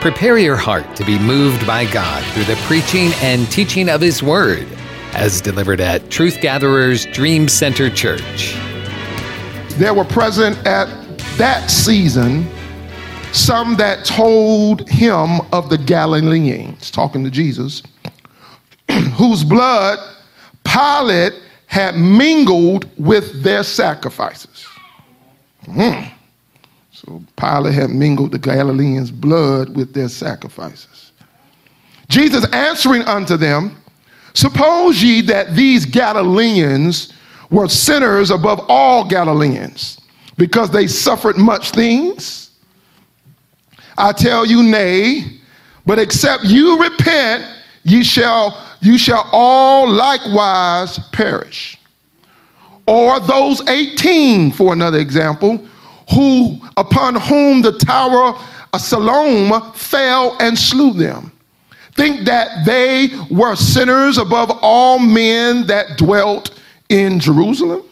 Prepare your heart to be moved by God through the preaching and teaching of His Word, as delivered at Truth Gatherers Dream Center Church. There were present at that season some that told him of the Galileans, talking to Jesus, whose blood Pilate had mingled with their sacrifices. Hmm. So Pilate had mingled the Galileans' blood with their sacrifices. Jesus answering unto them, Suppose ye that these Galileans were sinners above all Galileans, because they suffered much things? I tell you, nay, but except you repent, ye shall, you shall all likewise perish. Or those 18, for another example, who upon whom the tower of Siloam fell and slew them. Think that they were sinners above all men that dwelt in Jerusalem?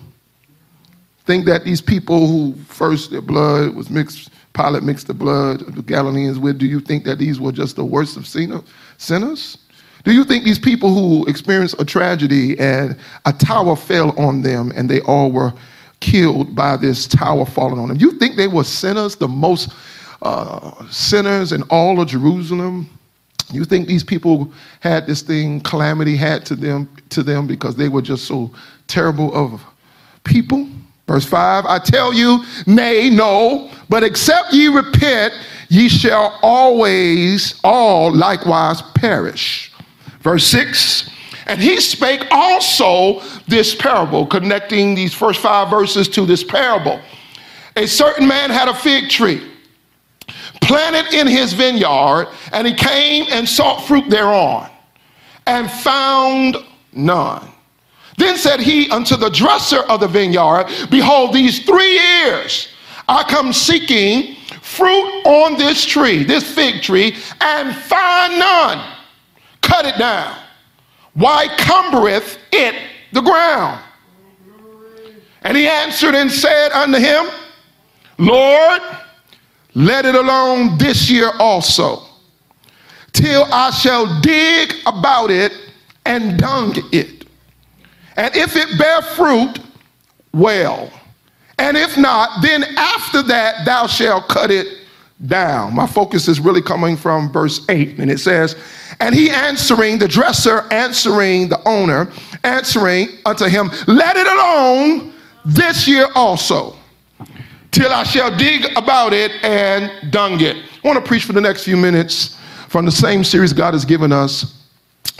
Think that these people who first their blood was mixed, Pilate mixed the blood of the Galileans with, do you think that these were just the worst of sinners? Do you think these people who experienced a tragedy and a tower fell on them and they all were killed by this tower falling on them. You think they were sinners, the most uh, sinners in all of Jerusalem? You think these people had this thing, calamity had to them, to them because they were just so terrible of people? Verse 5 I tell you, nay, no, but except ye repent, ye shall always all likewise perish. Verse 6 and he spake also this parable, connecting these first five verses to this parable. A certain man had a fig tree planted in his vineyard, and he came and sought fruit thereon, and found none. Then said he unto the dresser of the vineyard, Behold, these three years I come seeking fruit on this tree, this fig tree, and find none. Cut it down. Why cumbereth it the ground? And he answered and said unto him, Lord, let it alone this year also, till I shall dig about it and dung it. And if it bear fruit, well. And if not, then after that thou shalt cut it down. My focus is really coming from verse 8, and it says, And he answering, the dresser answering the owner, answering unto him, Let it alone this year also, till I shall dig about it and dung it. I want to preach for the next few minutes from the same series God has given us.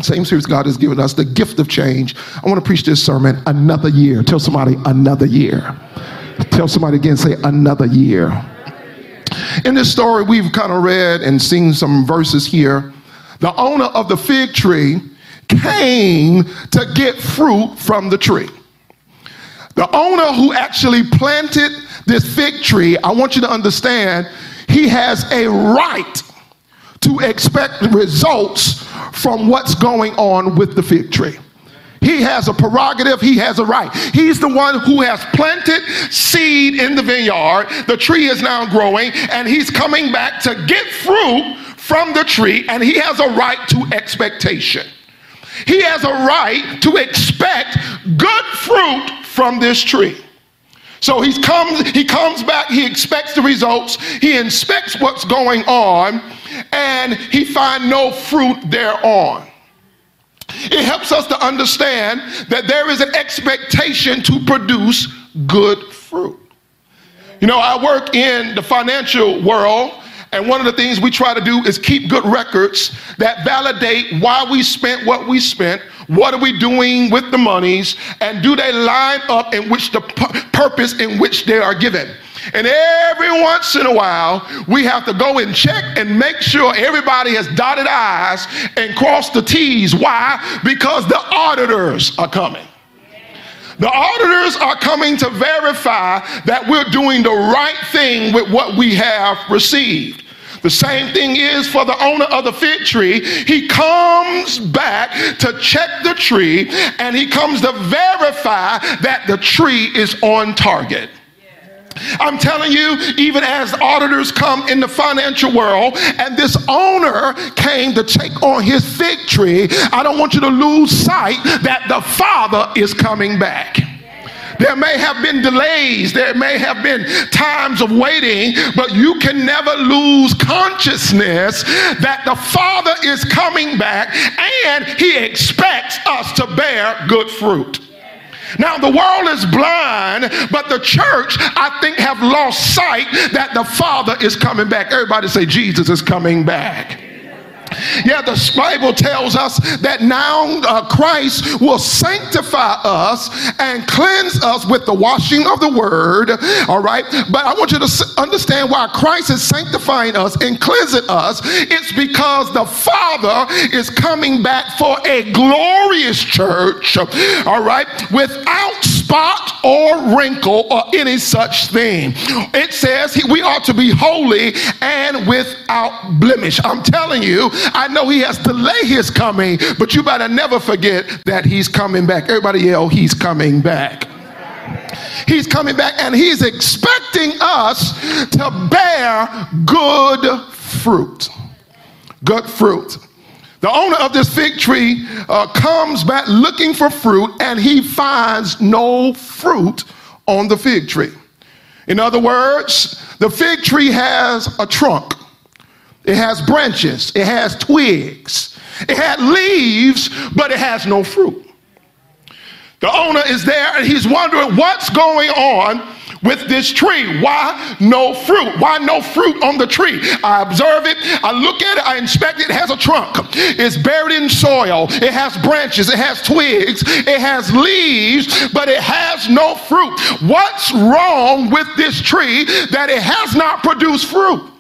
Same series God has given us, the gift of change. I want to preach this sermon another year. Tell somebody another year. Tell somebody again, say another year. In this story, we've kind of read and seen some verses here. The owner of the fig tree came to get fruit from the tree. The owner who actually planted this fig tree, I want you to understand, he has a right to expect results from what's going on with the fig tree. He has a prerogative, he has a right. He's the one who has planted seed in the vineyard. The tree is now growing, and he's coming back to get fruit from the tree, and he has a right to expectation. He has a right to expect good fruit from this tree. So he comes, he comes back, he expects the results, he inspects what's going on, and he finds no fruit thereon. It helps us to understand that there is an expectation to produce good fruit. You know, I work in the financial world, and one of the things we try to do is keep good records that validate why we spent what we spent, what are we doing with the monies, and do they line up in which the purpose in which they are given. And every once in a while, we have to go and check and make sure everybody has dotted I's and crossed the T's. Why? Because the auditors are coming. The auditors are coming to verify that we're doing the right thing with what we have received. The same thing is for the owner of the fig tree. He comes back to check the tree and he comes to verify that the tree is on target. I'm telling you, even as auditors come in the financial world, and this owner came to take on his fig tree, I don't want you to lose sight that the Father is coming back. There may have been delays, there may have been times of waiting, but you can never lose consciousness that the Father is coming back and He expects us to bear good fruit. Now, the world is blind, but the church, I think, have lost sight that the Father is coming back. Everybody say, Jesus is coming back. Yeah, the Bible tells us that now uh, Christ will sanctify us and cleanse us with the washing of the word. All right, but I want you to understand why Christ is sanctifying us and cleansing us. It's because the Father is coming back for a glorious church. All right, without spot or wrinkle or any such thing. It says we ought to be holy and without blemish. I'm telling you, I know he has delayed his coming, but you better never forget that he's coming back. Everybody yell, he's coming back. He's coming back and he's expecting us to bear good fruit. Good fruit. The owner of this fig tree uh, comes back looking for fruit and he finds no fruit on the fig tree. In other words, the fig tree has a trunk. It has branches, it has twigs, it had leaves, but it has no fruit. The owner is there and he's wondering what's going on with this tree. Why no fruit? Why no fruit on the tree? I observe it, I look at it, I inspect it. It has a trunk, it's buried in soil, it has branches, it has twigs, it has leaves, but it has no fruit. What's wrong with this tree that it has not produced fruit?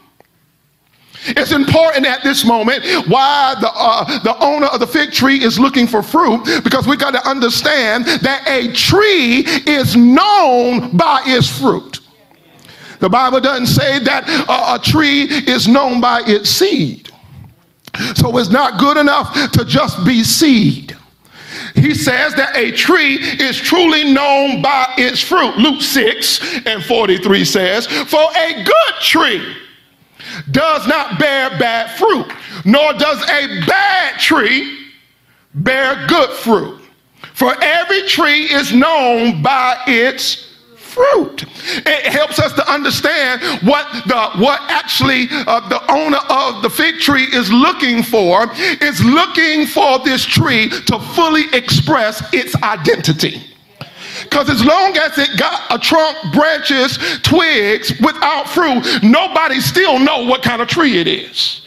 It's important at this moment why the, uh, the owner of the fig tree is looking for fruit because we got to understand that a tree is known by its fruit. The Bible doesn't say that a tree is known by its seed. So it's not good enough to just be seed. He says that a tree is truly known by its fruit. Luke 6 and 43 says, For a good tree does not bear bad fruit, nor does a bad tree bear good fruit. For every tree is known by its fruit. It helps us to understand what the what actually uh, the owner of the fig tree is looking for. Is looking for this tree to fully express its identity. Because as long as it got a trunk, branches, twigs without fruit, nobody still know what kind of tree it is.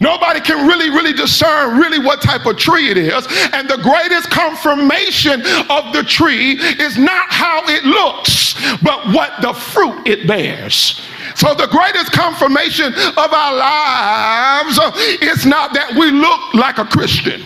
Nobody can really, really discern really what type of tree it is. And the greatest confirmation of the tree is not how it looks, but what the fruit it bears. So the greatest confirmation of our lives is not that we look like a Christian.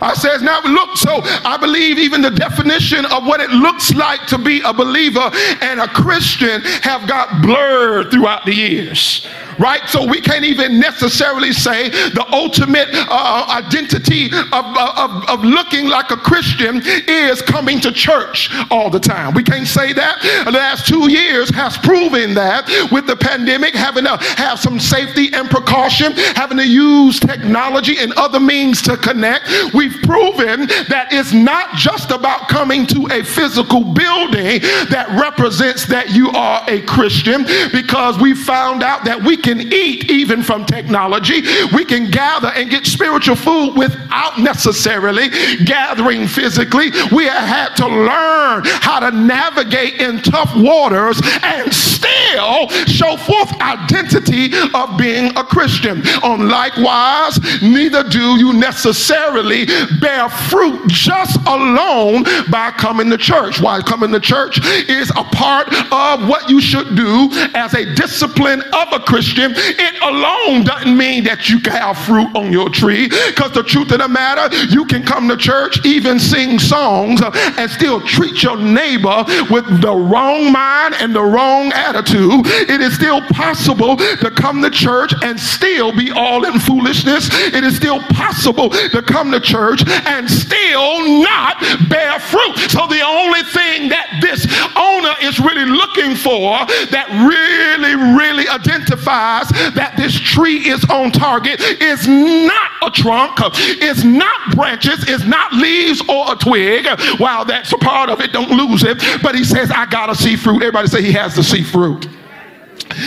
I says now look, so I believe even the definition of what it looks like to be a believer and a Christian have got blurred throughout the years right? So we can't even necessarily say the ultimate uh, identity of, of, of looking like a Christian is coming to church all the time. We can't say that. The last two years has proven that with the pandemic, having to have some safety and precaution, having to use technology and other means to connect, we've proven that it's not just about coming to a physical building that represents that you are a Christian because we found out that we can eat even from technology. We can gather and get spiritual food without necessarily gathering physically. We have had to learn how to navigate in tough waters and still show forth identity of being a Christian. On likewise, neither do you necessarily bear fruit just alone by coming to church. Why coming to church is a part of what you should do as a discipline of a Christian Christian, it alone doesn't mean that you can have fruit on your tree. Because the truth of the matter, you can come to church, even sing songs, uh, and still treat your neighbor with the wrong mind and the wrong attitude it is still possible to come to church and still be all in foolishness. It is still possible to come to church and still not bear fruit. So the only thing that this owner is really looking for that really, really identifies that this tree is on target is not a trunk, is not branches, is not leaves or a twig. While that's a part of it, don't lose it. But he says, I gotta see fruit. Everybody say he has to see fruit.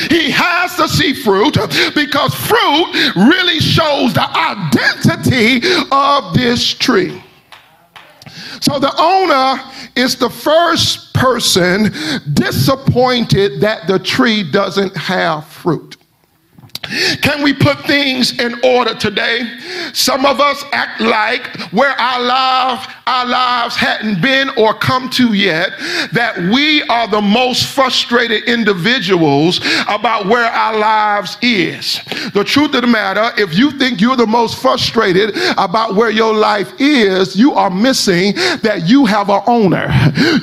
He has to see fruit because fruit really shows the identity of this tree. So the owner is the first person disappointed that the tree doesn't have fruit. Can we put things in order today? Some of us act like where our life, our lives hadn't been or come to yet, that we are the most frustrated individuals about where our lives is. The truth of the matter, if you think you're the most frustrated about where your life is, you are missing that you have an owner.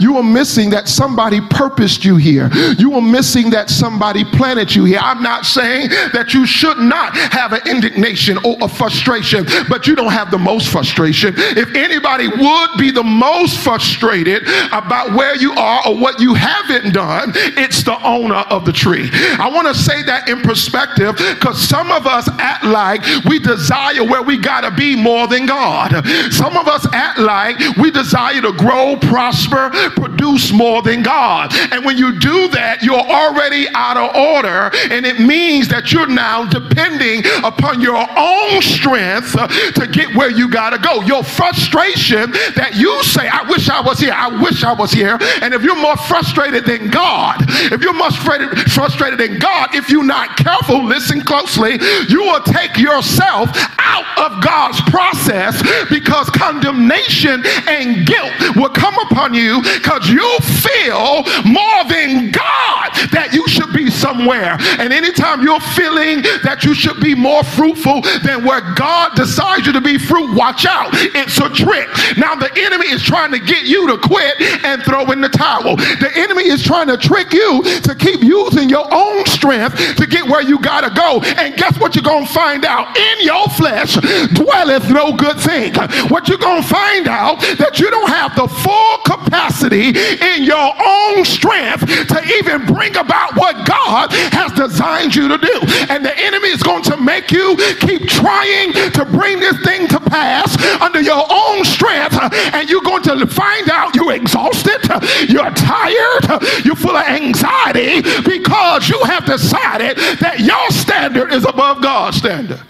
You are missing that somebody purposed you here. You are missing that somebody planted you here. I'm not saying that you should not have an indignation or a frustration, but you don't have the most frustration. If anybody would be the most frustrated about where you are or what you haven't done, it's the owner of the tree. I want to say that in perspective because some of us act like we desire where we got to be more than God. Some of us act like we desire to grow, prosper, produce more than God. And when you do that, you're already out of order, and it means that you're now depending upon your own strength uh, to get where you got to go. Your frustration that you say, I wish I was here, I wish I was here. And if you're more frustrated than God, if you're more frustrated, frustrated than God, if you're not careful, listen closely, you will take yourself out of God's process because condemnation and guilt will come upon you because you feel more than God that you should be somewhere. And anytime you're feeling that you should be more fruitful than where God decides you to be fruit, watch out. It's a trick. Now the enemy is trying to get you to quit and throw in the towel. The enemy is trying to trick you to keep using your own strength to get where you gotta go. And guess what you're gonna find out? In your flesh dwelleth no good thing. What you're gonna find out that you don't have the full capacity in your own strength to even bring about what God has designed you to do. And the enemy is going to make you keep trying to bring this thing to pass under your own strength. And you're going to find out you're exhausted, you're tired, you're full of anxiety because you have decided that your standard is above God's standard.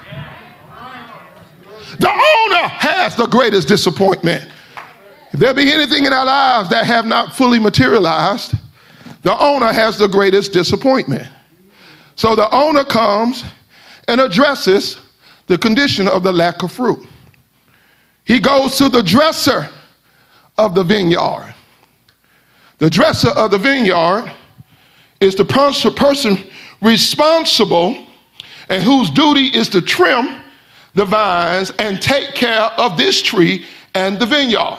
The owner has the greatest disappointment. If there be anything in our lives that have not fully materialized, the owner has the greatest disappointment. So the owner comes and addresses the condition of the lack of fruit. He goes to the dresser of the vineyard. The dresser of the vineyard is the person responsible and whose duty is to trim the vines and take care of this tree and the vineyard.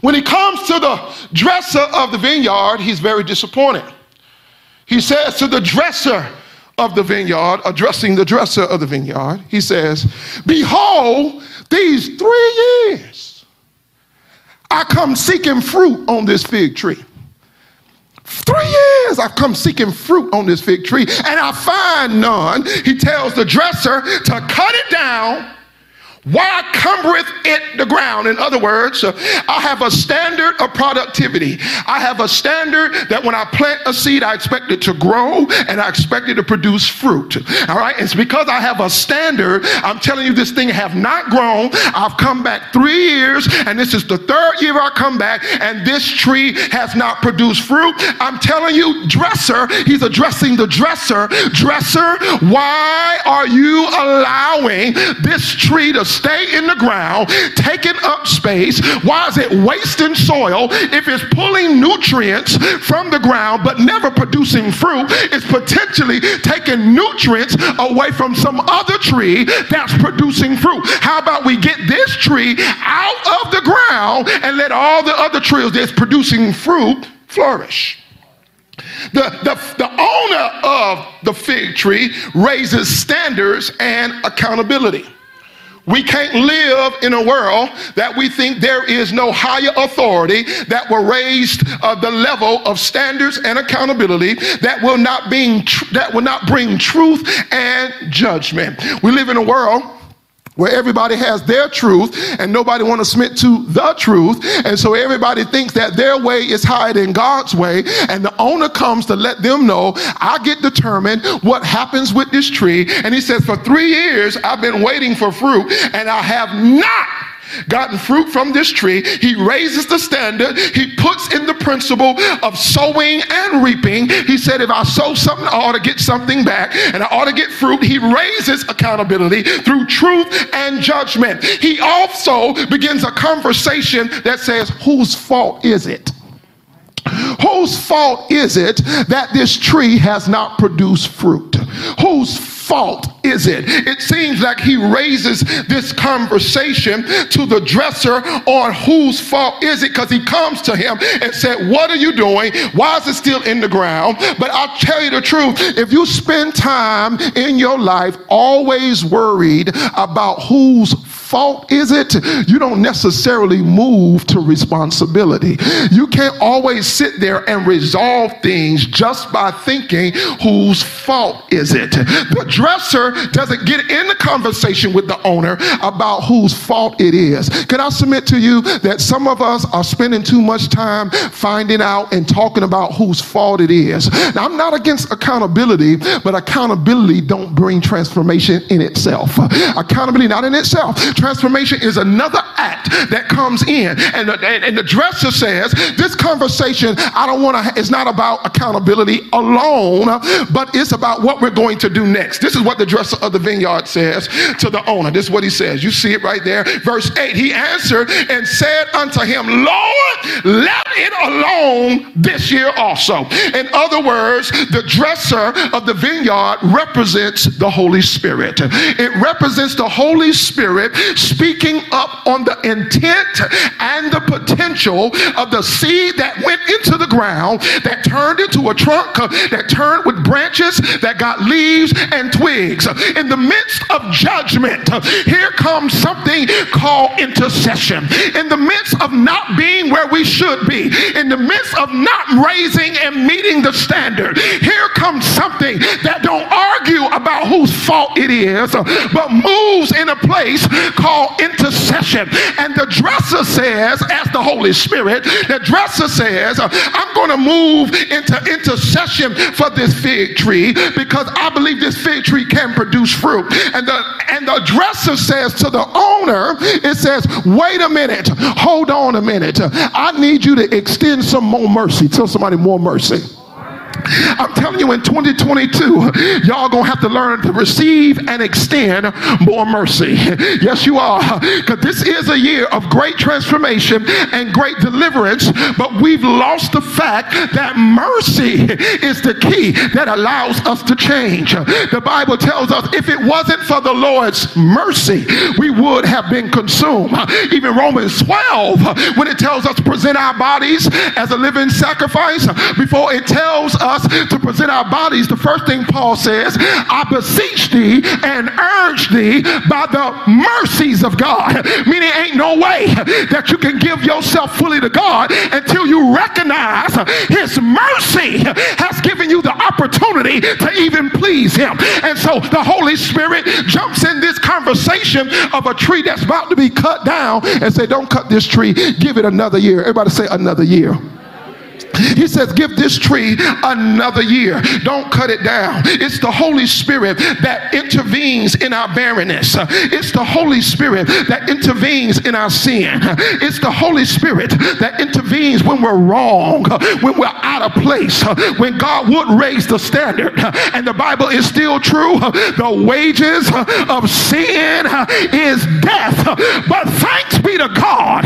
When he comes to the dresser of the vineyard, he's very disappointed. He says to the dresser of the vineyard, addressing the dresser of the vineyard, he says, Behold, these three years I come seeking fruit on this fig tree. Three years I've come seeking fruit on this fig tree and I find none. He tells the dresser to cut it down why cumbereth it the ground? In other words, I have a standard of productivity. I have a standard that when I plant a seed, I expect it to grow and I expect it to produce fruit. All right. It's because I have a standard. I'm telling you, this thing have not grown. I've come back three years, and this is the third year I come back, and this tree has not produced fruit. I'm telling you, dresser, he's addressing the dresser. Dresser, why are you allowing this tree to stay in the ground, taking up space? Why is it wasting soil? If it's pulling nutrients from the ground but never producing fruit, it's potentially taking nutrients away from some other tree that's producing fruit. How about we get this tree out of the ground and let all the other trees that's producing fruit flourish? The, the, the owner of the fig tree raises standards and accountability. We can't live in a world that we think there is no higher authority that will raise uh, the level of standards and accountability that will not bring tr- that will not bring truth and judgment. We live in a world where everybody has their truth and nobody want to submit to the truth. And so everybody thinks that their way is higher than god's way. And the owner comes to let them know i get determined what happens with this tree. And he says for three years i've been waiting for fruit and i have not gotten fruit from this tree. He raises the standard. He puts in the principle of sowing and reaping. He said, if I sow something, I ought to get something back and I ought to get fruit. He raises accountability through truth and judgment. He also begins a conversation that says, whose fault is it? Whose fault is it that this tree has not produced fruit? Whose fault is it? It seems like he raises this conversation to the dresser on whose fault is it because he comes to him and said, What are you doing? Why is it still in the ground? But I'll tell you the truth if you spend time in your life always worried about whose fault is it, you don't necessarily move to responsibility. You can't always sit there and resolve things just by thinking whose fault is it. The dresser doesn't get in the conversation with the owner about whose fault it is. Can I submit to you that some of us are spending too much time finding out and talking about whose fault it is? Now, I'm not against accountability, but accountability don't bring transformation in itself. Accountability not in itself. Transformation is another act that comes in. And the, and, and the dresser says, this conversation, I don't want to, it's not about accountability alone, but it's about what we're going to do next. This is what the dresser of the vineyard says to the owner. This is what he says. You see it right there. Verse 8 He answered and said unto him, Lord, let it alone this year also. In other words, the dresser of the vineyard represents the Holy Spirit. It represents the Holy Spirit speaking up on the intent and the potential of the seed that went into the ground, that turned into a trunk, that turned with branches, that got leaves and twigs. In the midst of judgment, here comes something called intercession. In the midst of not being where we should be, in the midst of not raising and meeting the standard, here comes something that don't argue about whose fault it is, but moves in a place called intercession. And the dresser says, as the Holy Spirit, the dresser says, I'm going to move into intercession for this fig tree because I believe this fig tree can produce fruit. And the and the dresser says to the owner, it says, wait a minute, hold on a minute. I need you to extend some more mercy. Tell somebody more mercy. I'm telling you, in 2022, y'all gonna have to learn to receive and extend more mercy. Yes, you are. Because this is a year of great transformation and great deliverance, but we've lost the fact that mercy is the key that allows us to change. The Bible tells us if it wasn't for the Lord's mercy, we would have been consumed. Even Romans 12, when it tells us to present our bodies as a living sacrifice, before it tells us to present our bodies, the first thing Paul says, I beseech thee and urge thee by the mercies of God. Meaning, ain't no way that you can give yourself fully to God until you recognize His mercy has given you the opportunity to even please Him. And so the Holy Spirit jumps in this conversation of a tree that's about to be cut down and say, Don't cut this tree, give it another year. Everybody say, Another year. He says, Give this tree another year. Don't cut it down. It's the Holy Spirit that intervenes in our barrenness. It's the Holy Spirit that intervenes in our sin. It's the Holy Spirit that intervenes when we're wrong, when we're out of place, when God would raise the standard. And the Bible is still true. The wages of sin is death. But thanks be to God.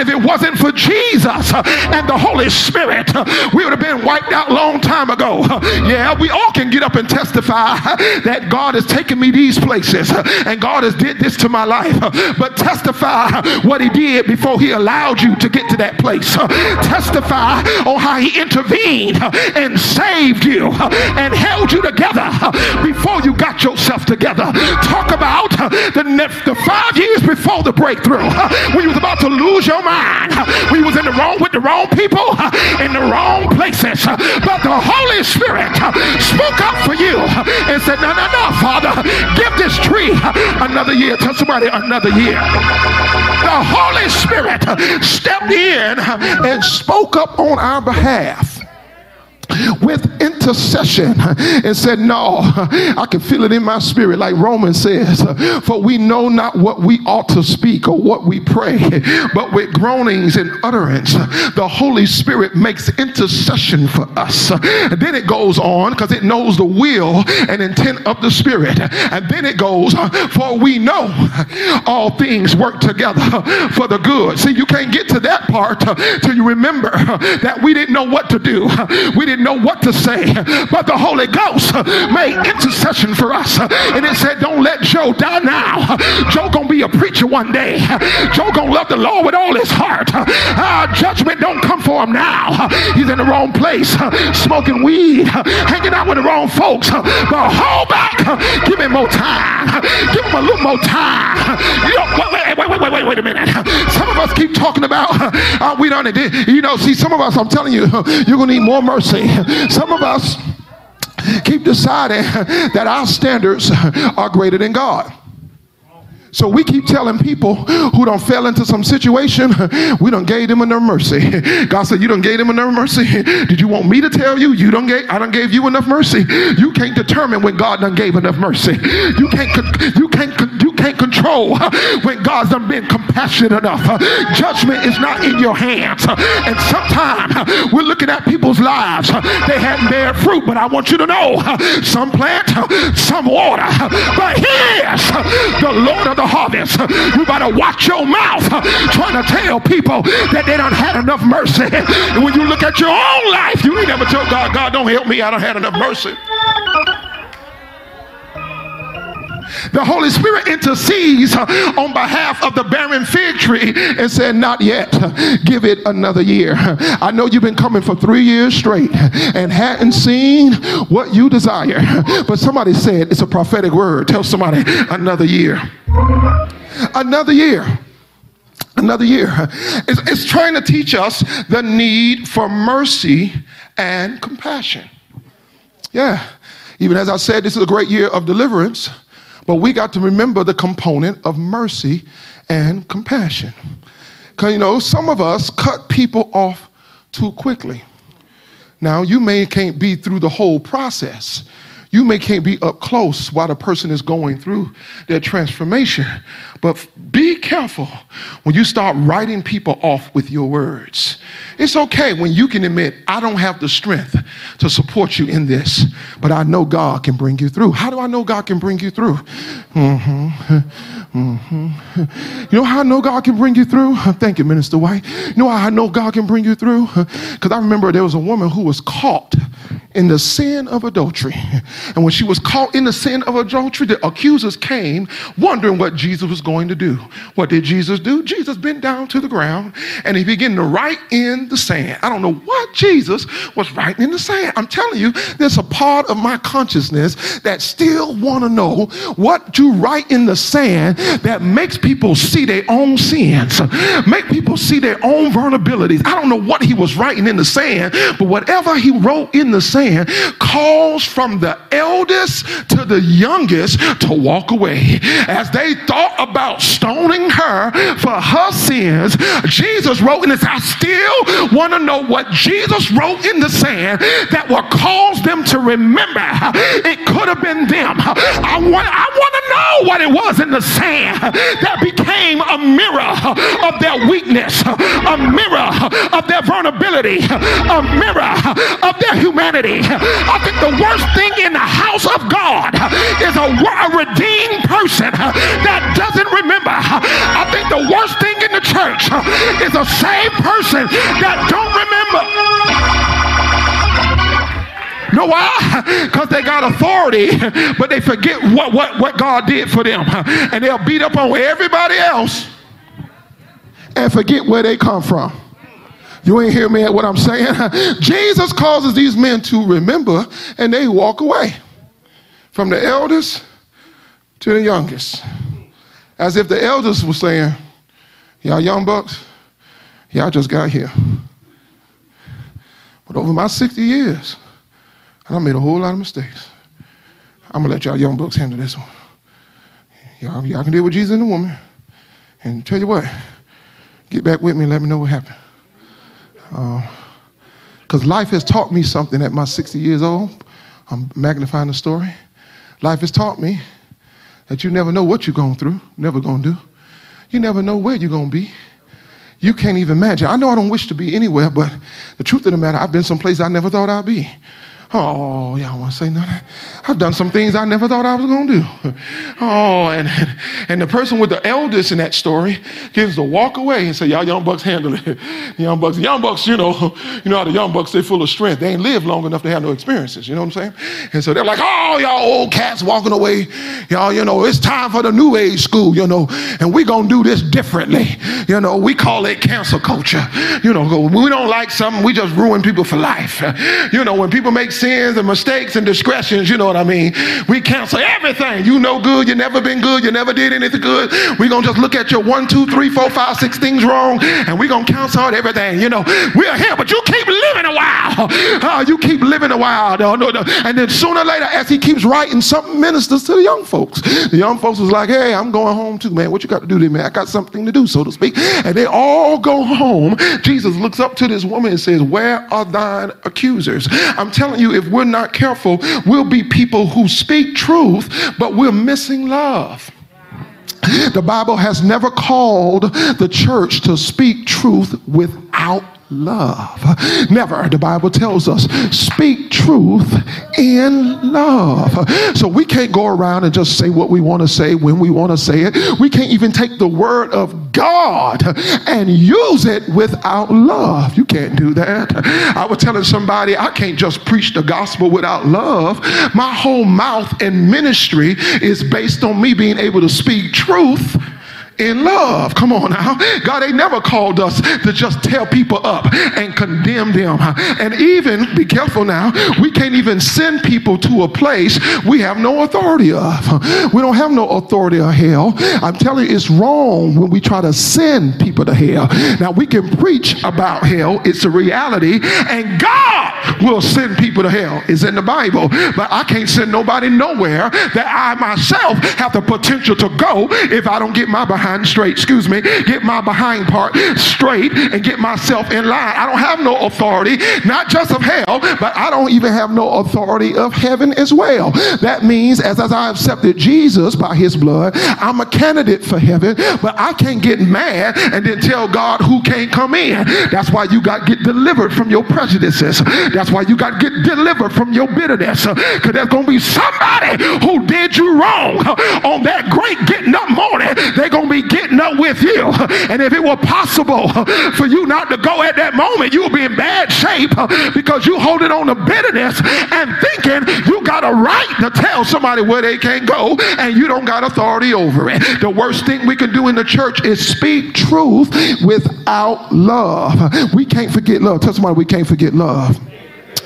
If it wasn't for Jesus and the Holy Spirit, Spirit, we would have been wiped out long time ago. Yeah, we all can get up and testify that God has taken me these places and God has did this to my life. But testify what he did before he allowed you to get to that place. Testify on how he intervened and saved you and held you together before you got yourself together. Talk about the, the five years before the breakthrough when you was about to lose your mind, when you was in the wrong with the wrong people in the wrong places. But the Holy Spirit spoke up for you and said, No, no, no, Father, give this tree another year. Tell somebody another year. The Holy Spirit stepped in and spoke up on our behalf with intercession and said, No, I can feel it in my spirit, like Romans says, for we know not what we ought to speak or what we pray, but with groanings and utterance, the Holy Spirit makes intercession for us. And then it goes on because it knows the will and intent of the Spirit. And then it goes, For we know all things work together for the good. See, you can't get to that part till you remember that we didn't know what to do. We didn't know what to say, but the Holy Ghost made intercession for us. And it said, Don't let Joe die now. Joe gonna be a preacher one day. Joe gonna love the Lord with all his heart. Uh, judgment don't come for him now. He's in the wrong place, smoking weed, hanging out with the wrong folks. But hold back. Give him more time. Give him a little more time. You know, wait, wait, wait, wait, wait, wait a minute. Some of us keep talking about uh, we done it. You know, see, some of us, I'm telling you, you're gonna need more mercy. Some of us keep deciding that our standards are greater than God. So we keep telling people who don't fell into some situation, we don't gave them enough mercy. God said, You don't gave them enough mercy. Did you want me to tell you? You don't gave I don't gave you enough mercy. You can't determine when God done gave enough mercy. You can't you can't you control when God's done been compassionate enough. Judgment is not in your hands. And sometimes we're looking at people's lives. They hadn't bear fruit, but I want you to know some plant, some water. But here's the Lord of the harvest. You better watch your mouth trying to tell people that they don't had enough mercy. And when you look at your own life, you ain't never tell God, God, don't help me. I don't have enough mercy. The Holy Spirit intercedes uh, on behalf of the barren fig tree and said, Not yet. Give it another year. I know you've been coming for three years straight and hadn't seen what you desire. But somebody said it's a prophetic word. Tell somebody another year. Another year another year. It's, it's, trying to teach us the need for mercy and compassion. Yeah. Even as I said, this is a great year of deliverance. But we got to remember the component of mercy and compassion. Because, you know, some of us cut people off too quickly. Now, you may can't be through the whole process. You may can't be up close while the person is going through their transformation. But be careful when you start writing people off with your words. It's okay when you can admit, I don't have the strength to support you in this, but I know God can bring you through. How do I know God can bring you through? Mm-hmm. Mm-hmm. You know how I know God can bring you through? Thank you, Minister White. You know how I know God can bring you through? Because I remember there was a woman who was caught in the sin of adultery. And when she was caught in the sin of adultery, the accusers came wondering what Jesus was going to do. What did Jesus do? Jesus bent down to the ground and he began to write in the sand. I don't know what Jesus was writing in the sand. I'm telling you, there's a part of my consciousness that still want to know what you write in the sand that makes people see their own sins, make people see their own vulnerabilities. I don't know what he was writing in the sand, but whatever he wrote in the sand calls from the eldest to the youngest to walk away. As they thought about stoning her for her sins, Jesus wrote in this. I still want to know what Jesus wrote in the sand that will cause them to remember it could have been them. I want, I want to know what it was in the sand that became a mirror of their weakness, a mirror of their vulnerability, a mirror of their humanity. I think the worst thing in the house of God is a, a redeemed person that doesn't remember. I think the worst thing in the church is a saved person that don't remember. Know why? Because they got authority, but they forget what, what, what God did for them. And they'll beat up on everybody else and forget where they come from. You ain't hear me at what I'm saying? Jesus causes these men to remember and they walk away from the eldest to the youngest. As if the elders were saying, Y'all young bucks, y'all just got here. But over my 60 years, I made a whole lot of mistakes. I'm gonna let y'all young bucks handle this one. Y'all, y'all can deal with Jesus and the woman. And tell you what, get back with me and let me know what happened. Because uh, life has taught me something at my 60 years old. I'm magnifying the story. Life has taught me that you never know what you're going through, never going to do. You never know where you're going to be. You can't even imagine. I know I don't wish to be anywhere, but the truth of the matter, I've been someplace I never thought I'd be. Oh, y'all want to say nothing? I've done some things I never thought I was going to do. Oh, and, and the person with the eldest in that story gets to walk away and say, y'all young bucks handle it. Young bucks, young bucks, you know, you know how the young bucks, they're full of strength. They ain't lived long enough to have no experiences. You know what I'm saying? And so they're like, oh, y'all old cats walking away. Y'all, you know, it's time for the new age school, you know, and we going to do this differently. You know, we call it cancel culture. You know, we don't like something, we just ruin people for life. You know, when people make sins and mistakes and discretions, you know what I mean? We cancel everything. You know good, you never been good, you never did anything good. We're gonna just look at your one, two, three, four, five, six things wrong, and we're gonna cancel out everything. You know, we're here, but you keep living a while. Uh, you keep living a while. No, no, no. And then sooner or later, as he keeps writing, something ministers to the young folks. The young folks was like, hey, I'm going home too, man. What you got to do man? I got something to do, so to speak. And they all go home. Jesus looks up to this woman and says, Where are thine accusers? I'm telling you, if we're not careful, we'll be people who speak truth, but we're missing love. The Bible has never called the church to speak truth without love. Never. The Bible tells us speak truth in love. So we can't go around and just say what we want to say when we want to say it. We can't even take the word of God and use it without love. You can't do that. I was telling somebody I can't just preach the gospel without love. My whole mouth and ministry is based on me being able to speak truth in love. Come on now. God ain't never called us to just tell people up and condemn them. And even, be careful now, we can't even send people to a place we have no authority of. We don't have no authority of hell. I'm telling you, it's wrong when we try to send people to hell. Now, we can preach about hell, it's a reality, and God will send people to hell. It's in the Bible. But I can't send nobody nowhere that I myself have the potential to go if I don't get my behind behind straight, excuse me, get my behind part straight and get myself in line. I don't have no authority, not just of hell, but I don't even have no authority of heaven as well. That means as, as I accepted Jesus by his blood, I'm a candidate for heaven, but I can't get mad and then tell God who can't come in. That's why you got to get delivered from your prejudices. That's why you got to get delivered from your bitterness. Because there's going to be somebody who did you wrong on that great getting up morning. They're going to be be getting up with you. And if it were possible for you not to go at that moment, you would be in bad shape because you holding on to bitterness and thinking you got a right to tell somebody where they can't go and you don't got authority over it. The worst thing we can do in the church is speak truth without love. We can't forget love. Tell somebody we can't forget love.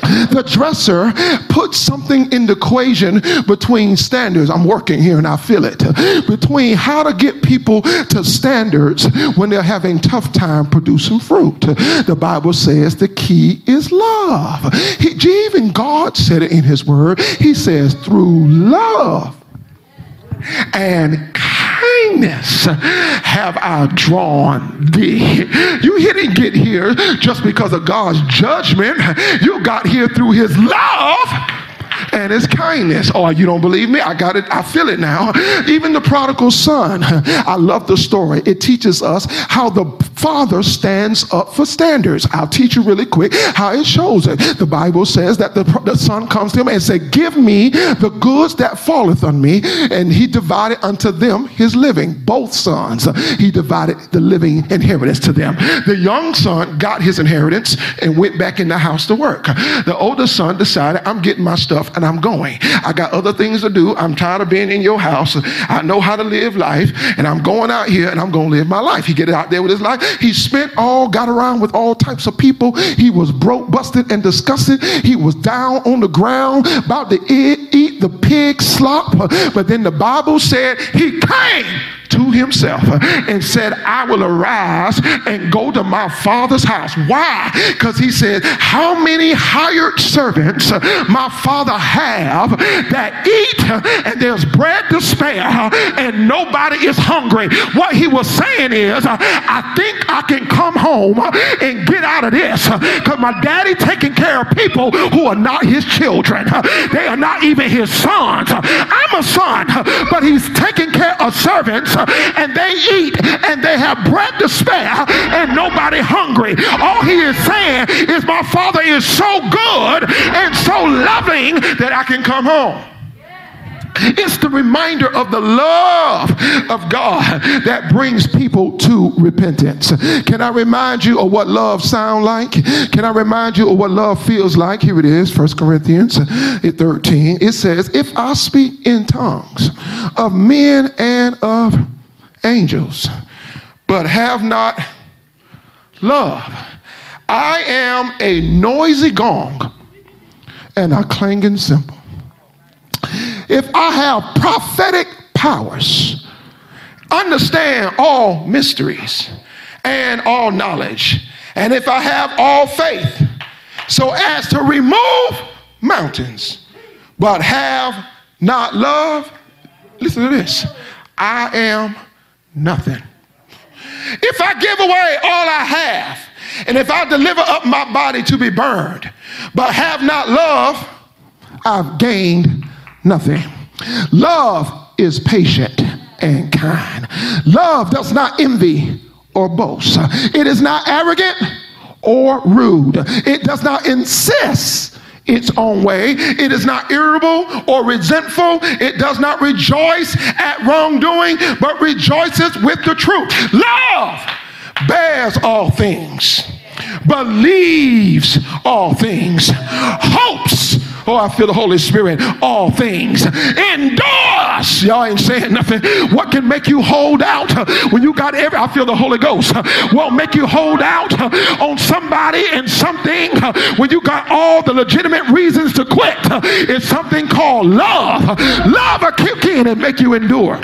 The dresser puts something in the equation between standards. I'm working here and I feel it. Between how to get people to standards when they're having tough time producing fruit. The Bible says the key is love. He, even God said it in his word. He says through love and kindness have I drawn thee. You didn't get here just because of God's judgment. You got here through his love and his kindness. Oh, you don't believe me? I got it. I feel it now. Even the prodigal son. I love the story. It teaches us how the father stands up for standards. I'll teach you really quick how it shows it. The Bible says that the, the son comes to him and said, Give me the goods that falleth on me. And he divided unto them his living. Both sons, he divided the living inheritance to them. The young son got his inheritance and went back in the house to work. The older son decided, I'm getting my stuff and I'm going. I got other things to do. I'm tired of being in your house. I know how to live life and I'm going out here and I'm going to live my life. He get out there with his life. He spent all, got around with all types of people. He was broke, busted, and disgusted. He was down on the ground, about to eat, eat the pig slop. But then the Bible said he came himself and said, I will arise and go to my father's house. Why? Because he said, How many hired servants my father have that eat and there's bread to spare and nobody is hungry? What he was saying is, I think I can come home and get out of this because my daddy taking care of people who are not his children. They are not even his sons. I'm a son, but he's taking care of servants and they eat and they have bread to spare and nobody hungry. All he is saying is, My father is so good and so loving that I can come home. It's the reminder of the love of God that brings people to repentance. Can I remind you of what love sounds like? Can I remind you of what love feels like? Here it is, 1 Corinthians 13. It says, If I speak in tongues of men and of angels, but have not love. I am a noisy gong and a clanging cymbal. If I have prophetic powers, understand all mysteries and all knowledge, and if I have all faith, so as to remove mountains, but have not love, listen to this I am nothing. If I give away all I have, and if I deliver up my body to be burned, but have not love, I've gained nothing. Love is patient and kind. Love does not envy or boast. It is not arrogant or rude. It does not insist its own way. It is not irritable or resentful. It does not rejoice at wrongdoing, but rejoices with the truth. Love bears all things, believes all things, hopes Oh, I feel the Holy Spirit. All things endorse. Y'all ain't saying nothing. What can make you hold out when you got every? I feel the Holy Ghost. What make you hold out on somebody and something when you got all the legitimate reasons to quit? It's something called love. Love will kick in and make you endure.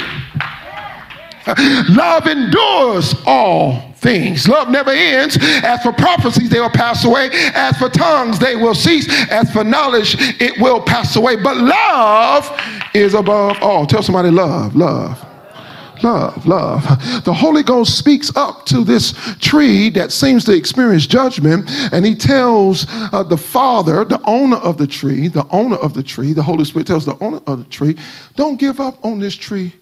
Love endures all things. Love never ends. As for prophecies, they will pass away. As for tongues, they will cease. As for knowledge, it will pass away. But love is above all. Tell somebody, love, love. Love, love. The Holy Ghost speaks up to this tree that seems to experience judgment, and he tells uh, the father, the owner of the tree, the owner of the tree, the Holy Spirit tells the owner of the tree, don't give up on this tree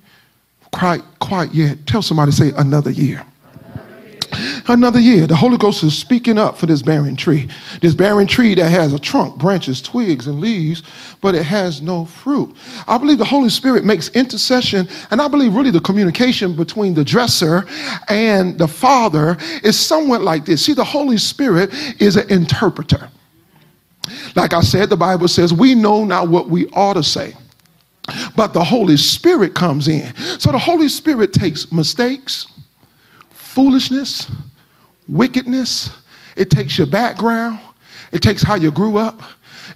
quite, quite yet. Tell somebody, say, another year another year. The Holy Ghost is speaking up for this barren tree. This barren tree that has a trunk, branches, twigs, and leaves, but it has no fruit. I believe the Holy Spirit makes intercession, and I believe really the communication between the dresser and the Father is somewhat like this. See, the Holy Spirit is an interpreter. Like I said, the Bible says, we know not what we ought to say but the Holy Spirit comes in. So the Holy Spirit takes mistakes, foolishness, wickedness, it takes your background, it takes how you grew up,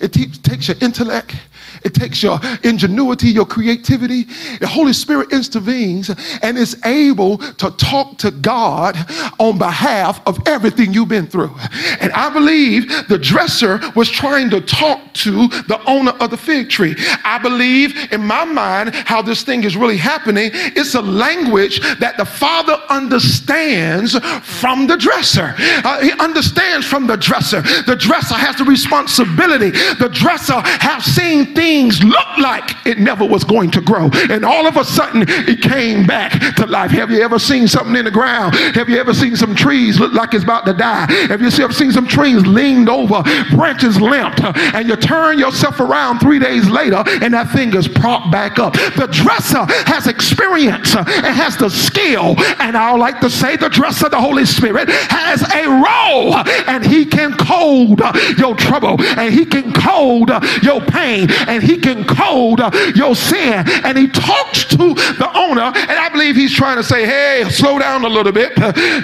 it te- takes your intellect, it takes your ingenuity, your creativity. The Holy Spirit intervenes and is able to talk to God on behalf of everything you've been through. And I believe the dresser was trying to talk to the owner of the fig tree. I believe in my mind how this thing is really happening. It's a language that the Father understands from the dresser. Uh, he understands from the dresser. The dresser has the responsibility The dresser have seen things look like it never was going to grow. And all of a sudden, it came back to life. Have you ever seen something in the ground? Have you ever seen some trees look like it's about to die? Have you ever seen some trees leaned over, branches limp, and you turn yourself around three days later and that thing is propped back up? The dresser has experience and has the skill, and I would like to say the dresser, the Holy Spirit, has a role, and he can code your trouble, and he can code your pain, and he can code your sin, and he talks to the owner, and I believe he's trying to say, hey, slow down a little bit.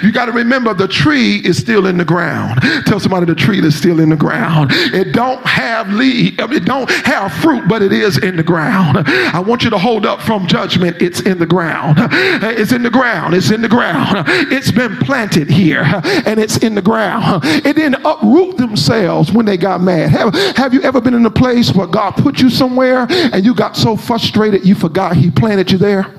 You got to remember the tree is still in the ground. Tell somebody the tree is still in the ground. It don't have leaf, it don't have fruit, but it is in the ground. I want you to hold up from judgment. It's in the ground. It's in the ground. It's in the ground. It's been planted here and it's in the ground. It didn't uproot themselves when they got mad. Have, have you ever been in a place where God put you somewhere and you got so frustrated you forgot He planted you there?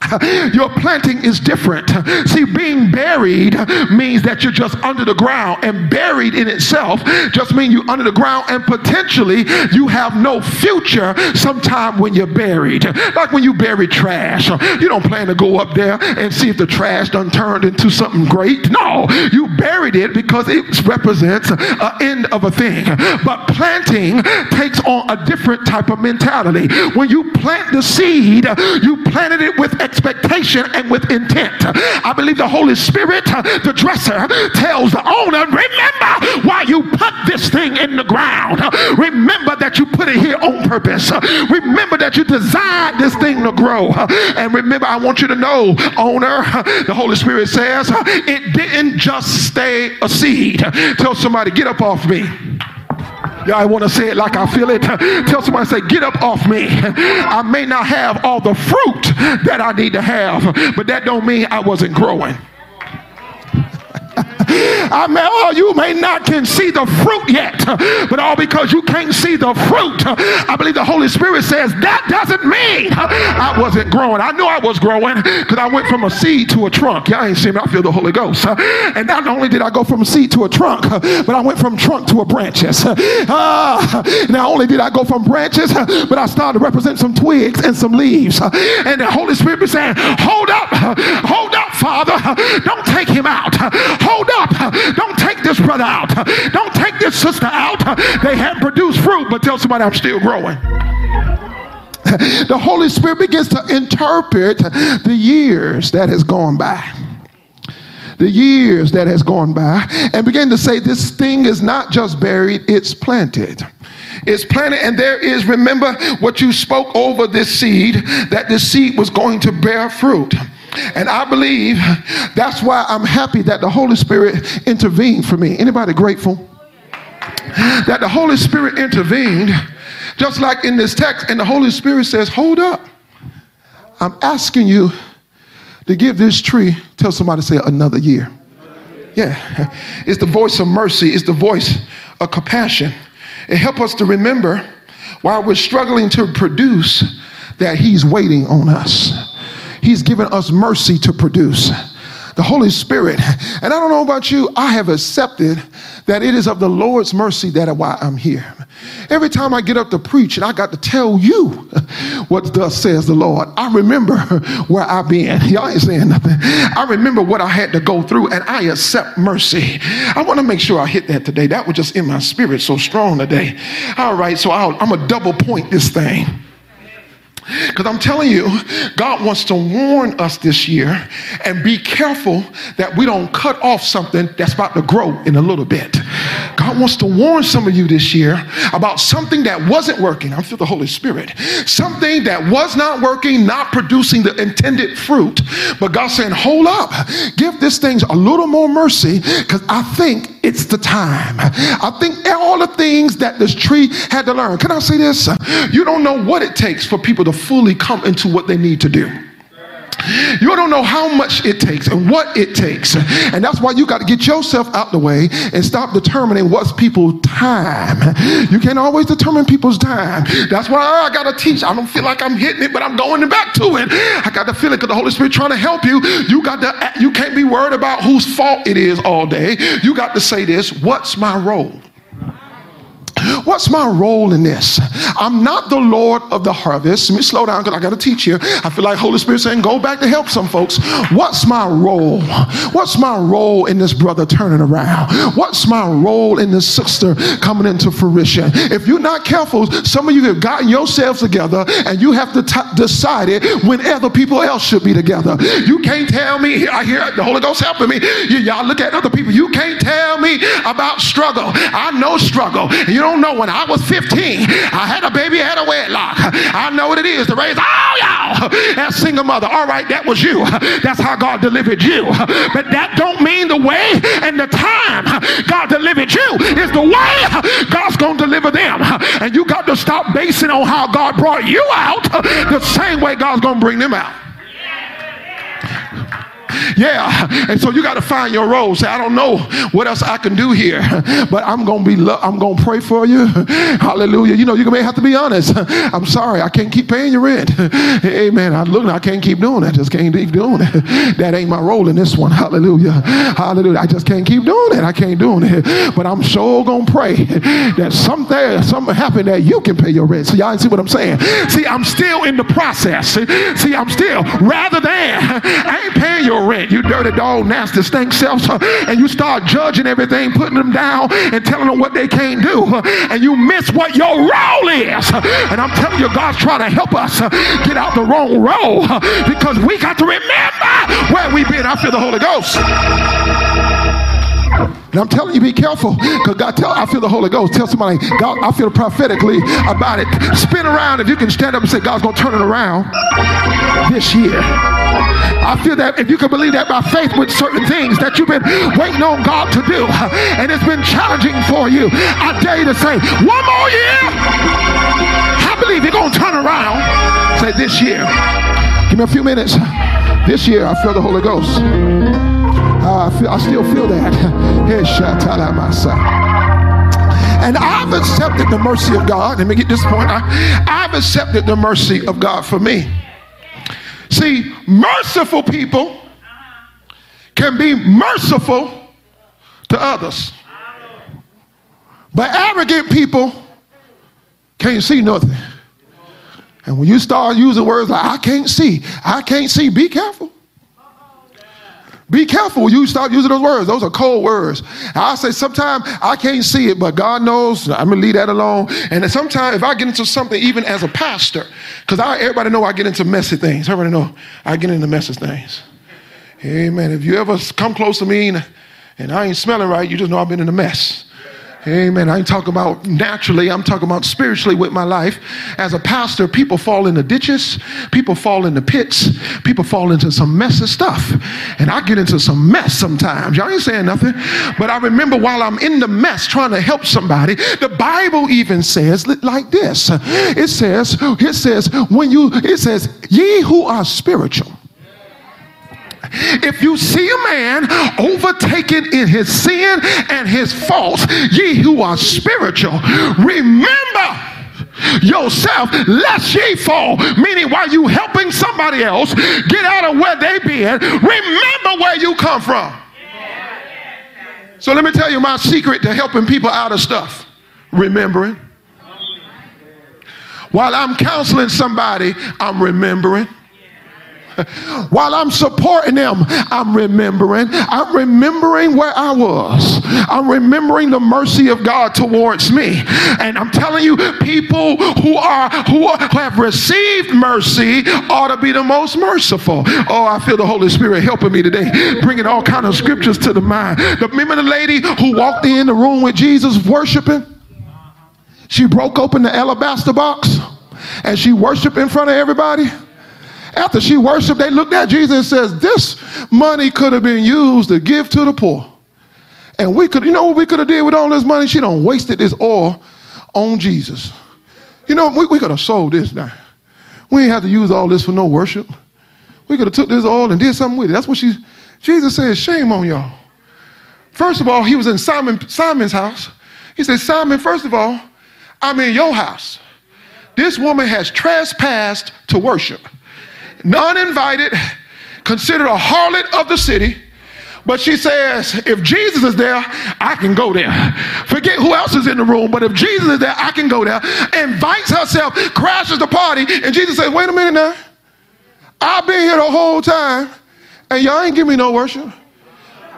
Your planting is different. See, being buried means that you're just under the ground, and buried in itself just means you're under the ground, and potentially you have no future sometime when you're buried. Like when you bury trash, you don't plan to go up there and see if the trash done turned into something great. No, you buried it because it represents an end of a thing. But planting takes on a different type of mentality. When you plant the seed, you planted it with expectation and with intent. I believe the Holy Spirit, uh, the dresser, tells the owner, remember why you put this thing in the ground. Remember that you put it here on purpose. Remember that you designed this thing to grow. And remember, I want you to know, owner, the Holy Spirit says, it didn't just stay a seed. Tell somebody, get up off me. I want to say it like I feel it. Tell somebody, say, get up off me. I may not have all the fruit that I need to have, but that don't mean I wasn't growing. I mean, oh, you may not can see the fruit yet, but all because you can't see the fruit, I believe the Holy Spirit says that doesn't mean I wasn't growing. I knew I was growing because I went from a seed to a trunk. Y'all ain't seen me. I feel the Holy Ghost. And not only did I go from a seed to a trunk, but I went from trunk to a branches. Uh, not only did I go from branches, but I started to represent some twigs and some leaves. And the Holy Spirit was saying, hold up, hold up, Father. Don't take him out. Hold up. Don't take this brother out. Don't take this sister out. They haven't produced fruit, but tell somebody I'm still growing. The Holy Spirit begins to interpret the years that has gone by the years that has gone by and begin to say this thing is not just buried it's planted it's planted and there is remember what you spoke over this seed that this seed was going to bear fruit and I believe that's why I'm happy that the Holy Spirit intervened for me. Anybody grateful? That the Holy Spirit intervened, just like in this text, and the Holy Spirit says, Hold up. I'm asking you to give this tree, tell somebody, say, another year. Yeah, it's the voice of mercy, it's the voice of compassion. It helps us to remember while we're struggling to produce that He's waiting on us. He's given us mercy to produce. The Holy Spirit. And I don't know about you, I have accepted that it is of the Lord's mercy that why I'm here. Every time I get up to preach and I got to tell you what thus says the Lord, I remember where I've been. Y'all ain't saying nothing. I remember what I had to go through and I accept mercy. I want to make sure I hit that today. That was just in my spirit so strong today. All right, so i am a double point this thing. Because I'm telling you, God wants to warn us this year and be careful that we don't cut off something that's about to grow in a little bit. God wants to warn some of you this year about something that wasn't working. I'm feel the Holy Spirit. Something that was not working, not producing the intended fruit. But God's saying, hold up, give this thing a little more mercy because I think it's the time. I think all the things that this tree had to learn. Can I say this? You don't know what it takes for people to fully come into what they need to do. You don't know how much it takes and what it takes. And that's why you got to get yourself out the way and stop determining what's people's time. You can't always determine people's time. That's why I got to teach. I don't feel like I'm hitting it, but I'm going back to it. I got to feel it because the Holy Spirit trying to help you. You got to you can't be worried about whose fault it is all day. You got to say this, what's my role? What's my role in this? I'm not the Lord of the harvest. Let me slow down because I got to teach here. I feel like Holy Spirit saying, go back to help some folks. What's my role? What's my role in this brother turning around? What's my role in this sister coming into fruition? If you're not careful, some of you have gotten yourselves together and you have to t- decide it when other people else should be together. You can't tell me, I hear the Holy Ghost helping me. You, y'all look at other people. You can't tell me about struggle. I know struggle. You don't know when I was 15, I had a baby, I had a wedlock. I know what it is to raise all y'all as single mother. All right, that was you. That's how God delivered you. But that don't mean the way and the time God delivered you is the way God's going to deliver them. And you got to stop basing on how God brought you out the same way God's going to bring them out. Yeah. And so you got to find your role. Say, I don't know what else I can do here, but I'm to be, lo- I'm to pray for you. Hallelujah. You know, you may have to be honest. I'm sorry. I can't keep paying your rent. Amen. I look, I can't keep doing that. Just can't keep doing it. That ain't my role in this one. Hallelujah. Hallelujah. I just can't keep doing it. I can't do it. But I'm sure to pray that something, something happened that you can pay your rent. So y'all see what I'm saying? See, I'm still in the process. See, I'm still, rather than, I ain't paying your You dirty dog, nasty stink self. And you start judging everything, putting them down and telling them what they can't do. And you miss what your role is. And I'm telling you, God's trying to help us get out the wrong role because we got to remember where we've been. I feel the Holy Ghost. And I'm telling you, be careful. Because God tell I feel the Holy Ghost. Tell somebody, God, I feel prophetically about it. Spin around if you can stand up and say, God's gonna turn it around this year. I feel that if you can believe that by faith with certain things that you've been waiting on God to do, and it's been challenging for you, I dare you to say, one more year. I believe you're gonna turn around. Say this year. Give me a few minutes. This year I feel the Holy Ghost. I, feel, I still feel that. And I've accepted the mercy of God. Let me get this point. I, I've accepted the mercy of God for me. See, merciful people can be merciful to others. But arrogant people can't see nothing. And when you start using words like, I can't see, I can't see, be careful. Be careful you stop using those words. Those are cold words. I say sometimes I can't see it, but God knows. I'm gonna leave that alone. And sometimes if I get into something, even as a pastor, because everybody know I get into messy things. Everybody know I get into messy things. Amen. If you ever come close to me and, and I ain't smelling right, you just know I've been in a mess. Amen. I ain't talking about naturally, I'm talking about spiritually with my life. As a pastor, people fall into ditches, people fall into pits, people fall into some messy stuff. And I get into some mess sometimes. Y'all ain't saying nothing. But I remember while I'm in the mess trying to help somebody, the Bible even says like this. It says, it says, when you, it says, ye who are spiritual if you see a man overtaken in his sin and his faults, ye who are spiritual, remember yourself lest ye fall. Meaning while you helping somebody else get out of where they been remember where you come from. So let me tell you my secret to helping people out of stuff. Remembering. While i'm counseling somebody i'm remembering while I'm supporting them, I'm remembering. I'm remembering where I was. I'm remembering the mercy of God towards me. And I'm telling you, people who are who have received mercy ought to be the most merciful. Oh, I feel the Holy Spirit helping me today, bringing all kind of scriptures to the mind. Remember the lady who walked in the room with Jesus worshiping? She broke open the alabaster box and she worshiped in front of everybody. After she worshiped, they looked at Jesus and says, This money could have been used to give to the poor. And we could, you know what we could have did with all this money? She don't wasted this oil on Jesus. You know, we, we could have sold this now. We ain't have to use all this for no worship. We could have took this oil and did something with it. That's what she, Jesus says, shame on y'all. First of all, he was in Simon, Simon's house. He said, Simon, first of all, I'm in your house. This woman has trespassed to worship uninvited, considered a harlot of the city, But she says, if Jesus is there, I can go there. Forget who else is in the room, but if Jesus is there, I can go there. Invites herself, crashes the party, and Jesus says, wait a minute now. I've been here the whole time, and y'all ain't give me no worship.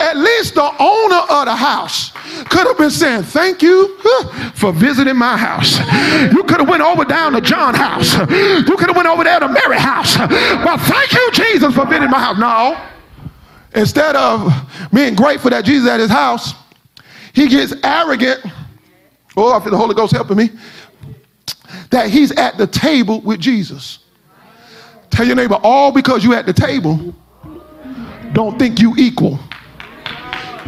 At least the owner of the house could have been saying, thank you for visiting my house. You could have went over down to John house. You could have went over there to Mary house. Well, thank you, Jesus, for visiting my house. No. Instead of being grateful that Jesus at his house, he gets arrogant. Oh, I feel the Holy Ghost helping me. That he's at the table with Jesus. Tell your neighbor, all because you at the table, don't think you equal.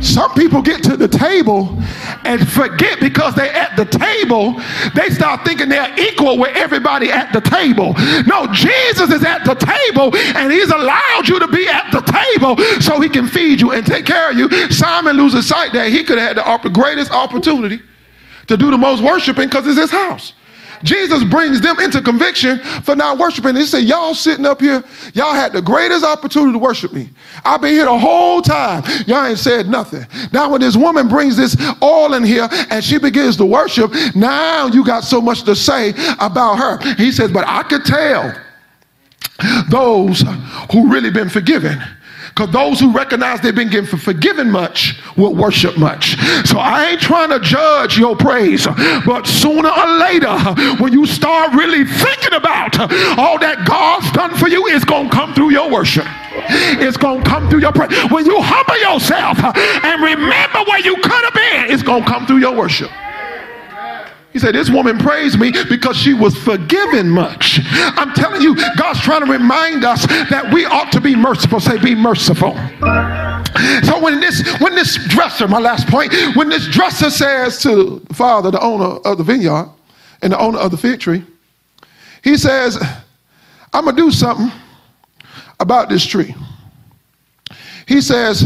Some people get to the table and forget because they're at the table, they start thinking they're equal with everybody at the table. No, Jesus is at the table and he's allowed you to be at the table so he can feed you and take care of you. Simon loses sight that he could have had the greatest opportunity to do the most worshiping because it's his house. Jesus brings them into conviction for not worshiping. He said, Y'all sitting up here, y'all had the greatest opportunity to worship me. I've been here the whole time. Y'all ain't said nothing. Now, when this woman brings this all in here and she begins to worship, now you got so much to say about her. He says, But I could tell those who really been forgiven because those who recognize they've been given forgiven much will worship much. So I ain't trying to judge your praise, but sooner or later, when you start really thinking about all that God's done for you, it's going to come through your worship. It's going to come through your praise. When you humble yourself and remember where you could have been, it's going to come through your worship. He said, This woman praised me because she was forgiven much. I'm telling you, God's trying to remind us that we ought to be merciful. Say, be merciful. So when this when this dresser, my last point, when this dresser says to the father, the owner of the vineyard, and the owner of the fig tree, he says, I'm gonna do something about this tree. He says,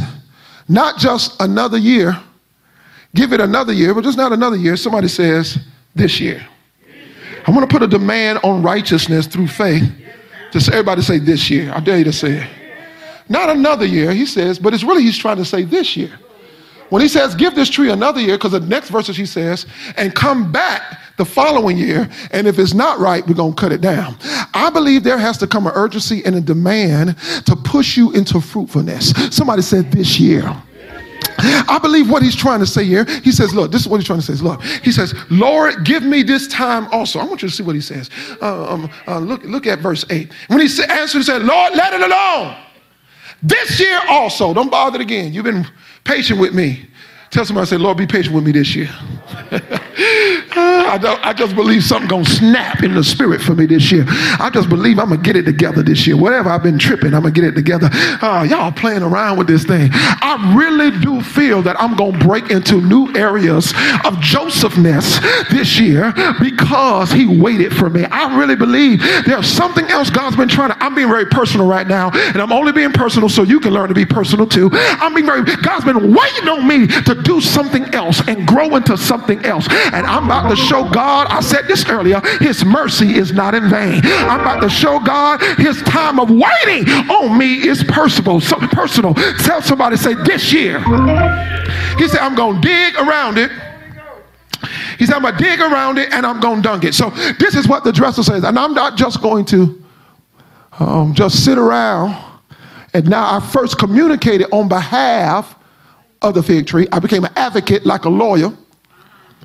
not just another year, give it another year, but just not another year. Somebody says, this year. I'm going to put a demand on righteousness through faith. Just everybody say this year. I dare you to say it. Not another year, he says, but it's really he's trying to say this year. When he says, give this tree another year, because the next verses he says, and come back the following year, and if it's not right, we're going to cut it down. I believe there has to come an urgency and a demand to push you into fruitfulness. Somebody said this year. I believe what he's trying to say here. He says, Look, this is what he's trying to say. Is, look, he says, Lord, give me this time also. I want you to see what he says. Uh, um, uh, look, look at verse 8. When he answered, he said, Lord, let it alone. This year also, don't bother it again. You've been patient with me. Tell somebody, say, Lord, be patient with me this year. I, I, just believe something gonna snap in the spirit for me this year. I just believe I'm gonna get it together this year. Whatever I've been tripping, I'm gonna get it together. Uh, y'all playing around with this thing. I really do feel that I'm gonna break into new areas of Josephness this year because he waited for me. I really believe there's something else God's been trying to. I'm being very personal right now, and I'm only being personal so you can learn to be personal too. I'm being very. God's been waiting on me to do something else and grow into something else, and I'm about to show God, I said this earlier, his mercy is not in vain. I'm about to show God his time of waiting on me is personal. So personal. Tell somebody, say, this year. He said, I'm going to dig around it. He said, I'm going to dig around it and I'm going to dung it. So this is what the dresser says. And I'm not just going to um, just sit around. And now I first communicated on behalf of the fig tree. I became an advocate like a lawyer.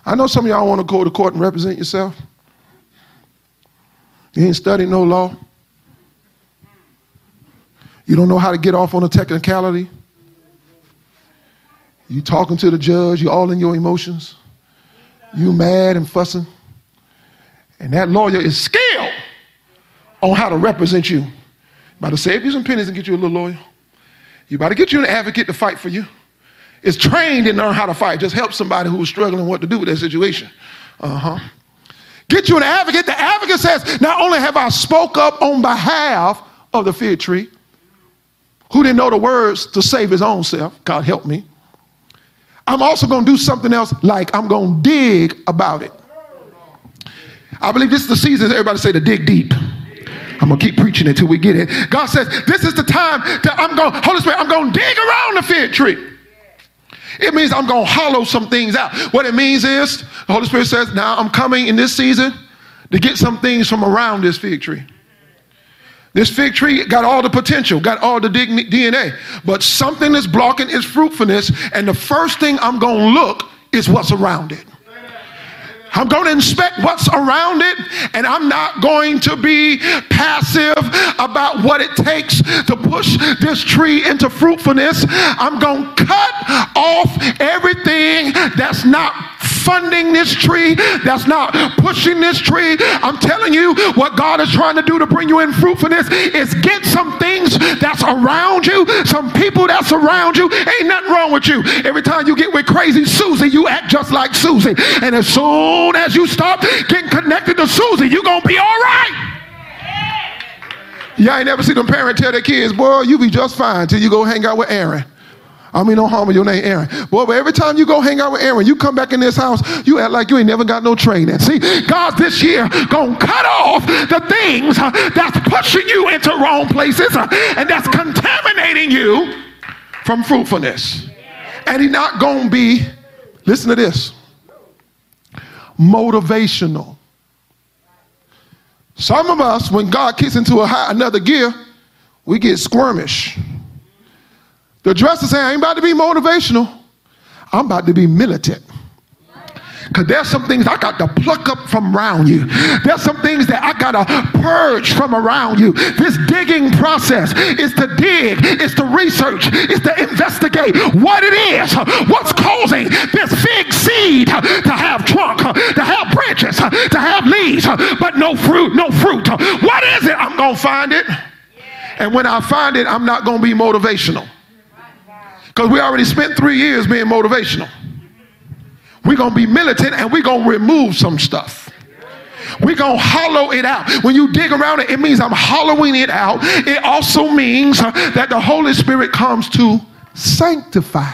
I know some of y'all want to go to court and represent yourself. You ain't studied no law. You don't know how to get off on a technicality. You talking to the judge, you all in your emotions. You mad and fussing. And that lawyer is skilled on how to represent you. About to save you some pennies and get you a little lawyer. You about to get you an advocate to fight for you is trained and learn how to fight. Just help somebody who's struggling what to do with that situation. Uh-huh. Get you an advocate. The advocate says, not only have I spoke up on behalf of the fig tree, who didn't know the words to save his own self, God help me. I'm also going to do something else, like I'm going to dig about it. I believe this is the season, everybody say to dig deep. I'm gonna keep preaching until we get it. God says, This is the time that I'm going, Holy Spirit, I'm gonna dig around the fig tree. It means I'm gonna hollow some things out. What it means is, the Holy Spirit says, Now I'm coming in this season to get some things from around this fig tree. This fig tree got all the potential, got all the DNA, but something is blocking its fruitfulness, and the first thing I'm gonna look is what's around it. I'm going to inspect what's around it, and I'm not going to be passive about what it takes to push this tree into fruitfulness. I'm going to cut off everything that's not funding this tree, that's not pushing this tree. I'm telling you, what God is trying to do to bring you in fruitfulness is get some things that's around you, some people that's around you. Ain't nothing wrong with you. Every time you get with crazy Susie, you act just like Susie. And as soon as you stop getting connected to Susie, you're going to be all right. Y'all ain't never seen them parents tell their kids, boy, you be just fine till you go hang out with Aaron. I mean, no harm with your name, Aaron. Boy, but every time you go hang out with Aaron, you come back in this house, you act like you ain't never got no training. See, God this year gonna cut off the things uh, that's pushing you into wrong places uh, and that's contaminating you from fruitfulness. And he's not gonna be, listen to this, motivational. Some of us, when God kicks into a high, another gear, we get squirmish. The dresser saying, I ain't about to be motivational. I'm about to be militant. Because there's some things I got to pluck up from around you. There's some things that I got to purge from around you. This digging process is to dig, it's to research, it's to investigate what it is, what's causing this fig seed to have trunk, to have branches, to have leaves, but no fruit, no fruit. What is it? I'm going to find it. And when I find it, I'm not going to be motivational. Because we already spent three years being motivational. We're going to be militant and we're going to remove some stuff. We're going to hollow it out. When you dig around it, it means I'm hollowing it out. It also means uh, that the Holy Spirit comes to sanctify,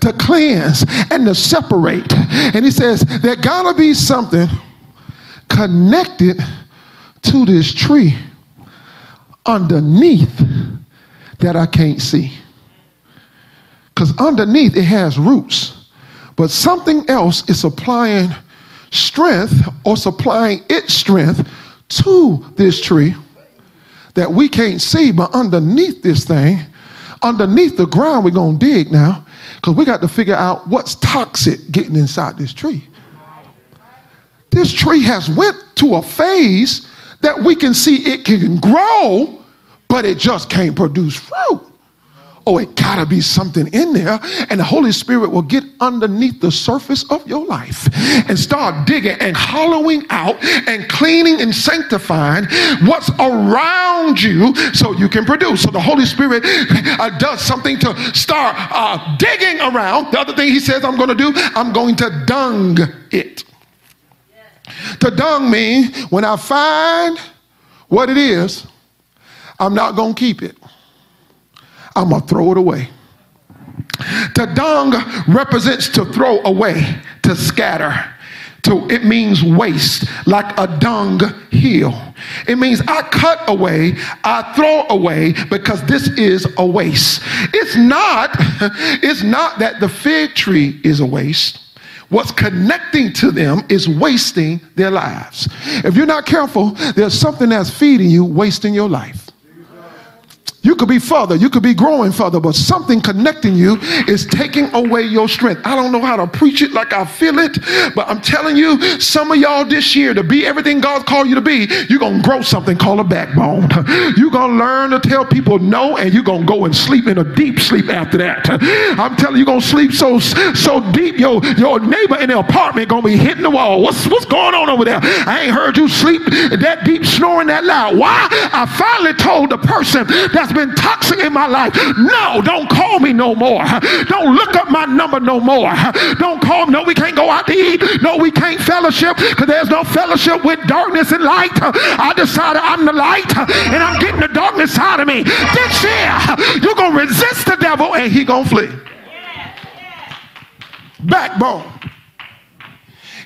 to cleanse, and to separate. And he says, there got to be something connected to this tree underneath that I can't see. Because underneath it has roots, but something else is supplying strength or supplying its strength to this tree that we can't see, but underneath this thing, underneath the ground, we're to dig now because we got to figure out what's toxic getting inside this tree. This tree has went to a phase that we can see it can grow but it just can't produce fruit. Oh, it gotta be something in there, and the Holy Spirit will get underneath the surface of your life and start digging and hollowing out and cleaning and sanctifying what's around you so you can produce. So the Holy Spirit uh, does something to start uh, digging around. The other thing He says, I'm gonna do, I'm going to dung it. To dung means when I find what it is, I'm not going to keep it. I'm going to throw it away. To dung represents to throw away, to scatter. To, it means waste, like a dung hill. It means I cut away, I throw away because this is a waste. It's not, it's not that the fig tree is a waste. What's connecting to them is wasting their lives. If you're not careful, there's something that's feeding you, wasting your life. You could be further, you could be growing further, but something connecting you is taking away your strength. I don't know how to preach it like I feel it, but I'm telling you, some of y'all this year, to be everything God called you to be, you're going to grow something called a backbone. You're going to learn to tell people no, and you're going to go and sleep in a deep sleep after that. I'm telling you, you're going to sleep so so deep, your, your neighbor in the apartment going to be hitting the wall. What's, what's going on over there? I ain't heard you sleep that deep, snoring that loud. Why? I finally told the person that's been toxic in my life. No, don't call me no more. Don't look up my number no more. Don't call. No, we can't go out to eat. No, we can't fellowship because there's no fellowship with darkness and light. I decided I'm the light and I'm getting the darkness out of me. This year, you're going to resist the devil and he going to flee. Backbone.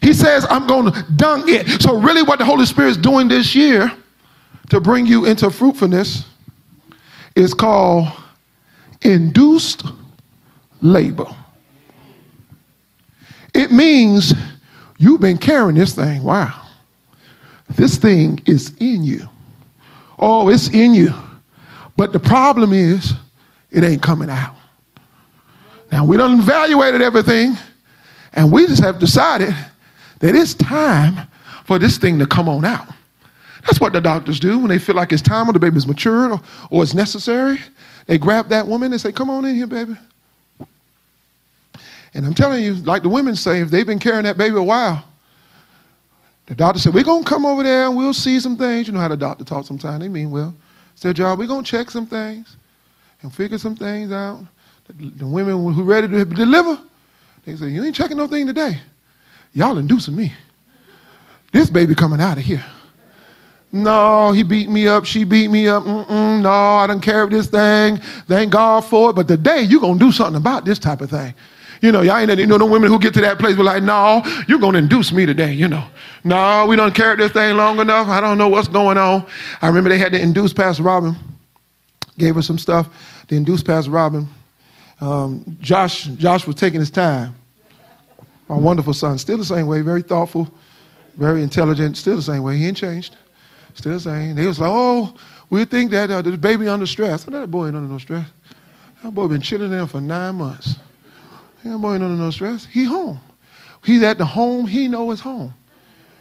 He says, I'm going to dung it. So, really, what the Holy Spirit is doing this year to bring you into fruitfulness is called induced labor. It means you've been carrying this thing. Wow. This thing is in you. Oh, it's in you. But the problem is, it ain't coming out. Now, we done evaluated everything, and we just have decided that it's time for this thing to come on out. That's what the doctors do when they feel like it's time or the baby's matured or, or it's necessary. They grab that woman and say, Come on in here, baby. And I'm telling you, like the women say, if they've been carrying that baby a while, the doctor said, We're going to come over there and we'll see some things. You know how the doctor talks sometimes. They mean well. It's their job. We're going to check some things and figure some things out. The, women who ready to deliver, they say, You ain't checking no thing today. Y'all inducing me. This baby coming out of here. No, he beat me up. She beat me up. Mm-mm, no, I don't care this thing. Thank God for it. But today, you're going to do something about this type of thing. You know, y'all ain't, you know, women who get to that place be like, no, you're going to induce me today, you know. No, we don't carry this thing long enough. I don't know what's going on. I remember they had to induce Pastor Robin. Gave her some stuff. They induced Pastor Robin. Um, Josh, Josh was taking his time. My wonderful son, still the same way, very thoughtful, very intelligent, still the same way. He ain't changed. Still same. They was like, oh, we think that uh, the baby under stress. That boy ain't under no stress. That boy been chilling there for nine months. That boy ain't under no stress. He home. He's at the home he know is home.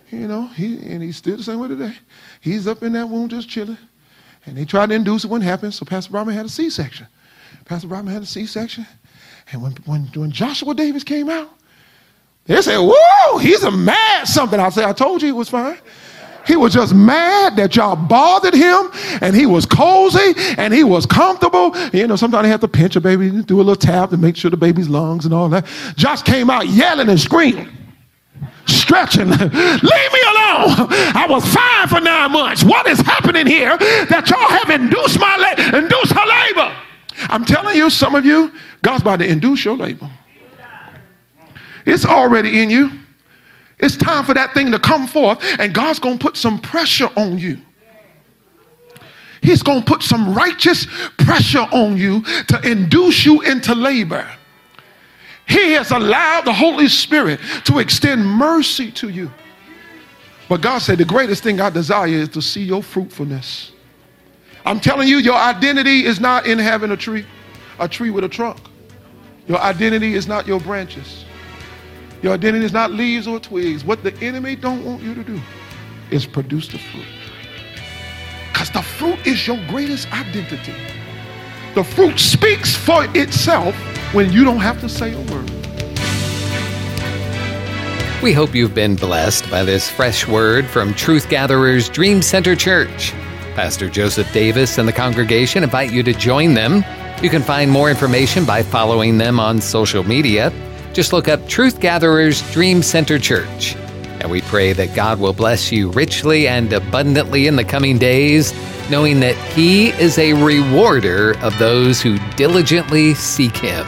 You know, he and he's still the same way today. He's up in that womb just chilling. And they tried to induce it when it happened, so Pastor Robin had a C-section. Pastor Robin had a C-section. And when, when, when Joshua Davis came out, they said, whoa, he's a mad something. I said, I told you it was fine. He was just mad that y'all bothered him and he was cozy and he was comfortable. You know, sometimes they have to pinch a baby, do a little tap to make sure the baby's lungs and all that. Josh came out yelling and screaming, stretching. Leave me alone. I was fine for nine months. What is happening here that y'all have induced my la- induced her labor? I'm telling you, some of you, God's about to induce your labor. It's already in you. It's time for that thing to come forth, and God's going to put some pressure on you. He's going to put some righteous pressure on you to induce you into labor. He has allowed the Holy Spirit to extend mercy to you. But God said, The greatest thing I desire is to see your fruitfulness. I'm telling you, your identity is not in having a tree, a tree with a trunk. Your identity is not your branches. Your identity is not leaves or twigs. What the enemy don't want you to do is produce the fruit. Because the fruit is your greatest identity. The fruit speaks for itself when you don't have to say a word. We hope you've been blessed by this fresh word from Truth Gatherers Dream Center Church. Pastor Joseph Davis and the congregation invite you to join them. You can find more information by following them on social media just look up Truth Gatherers Dream Center Church. And we pray that God will bless you richly and abundantly in the coming days, knowing that He is a rewarder of those who diligently seek Him.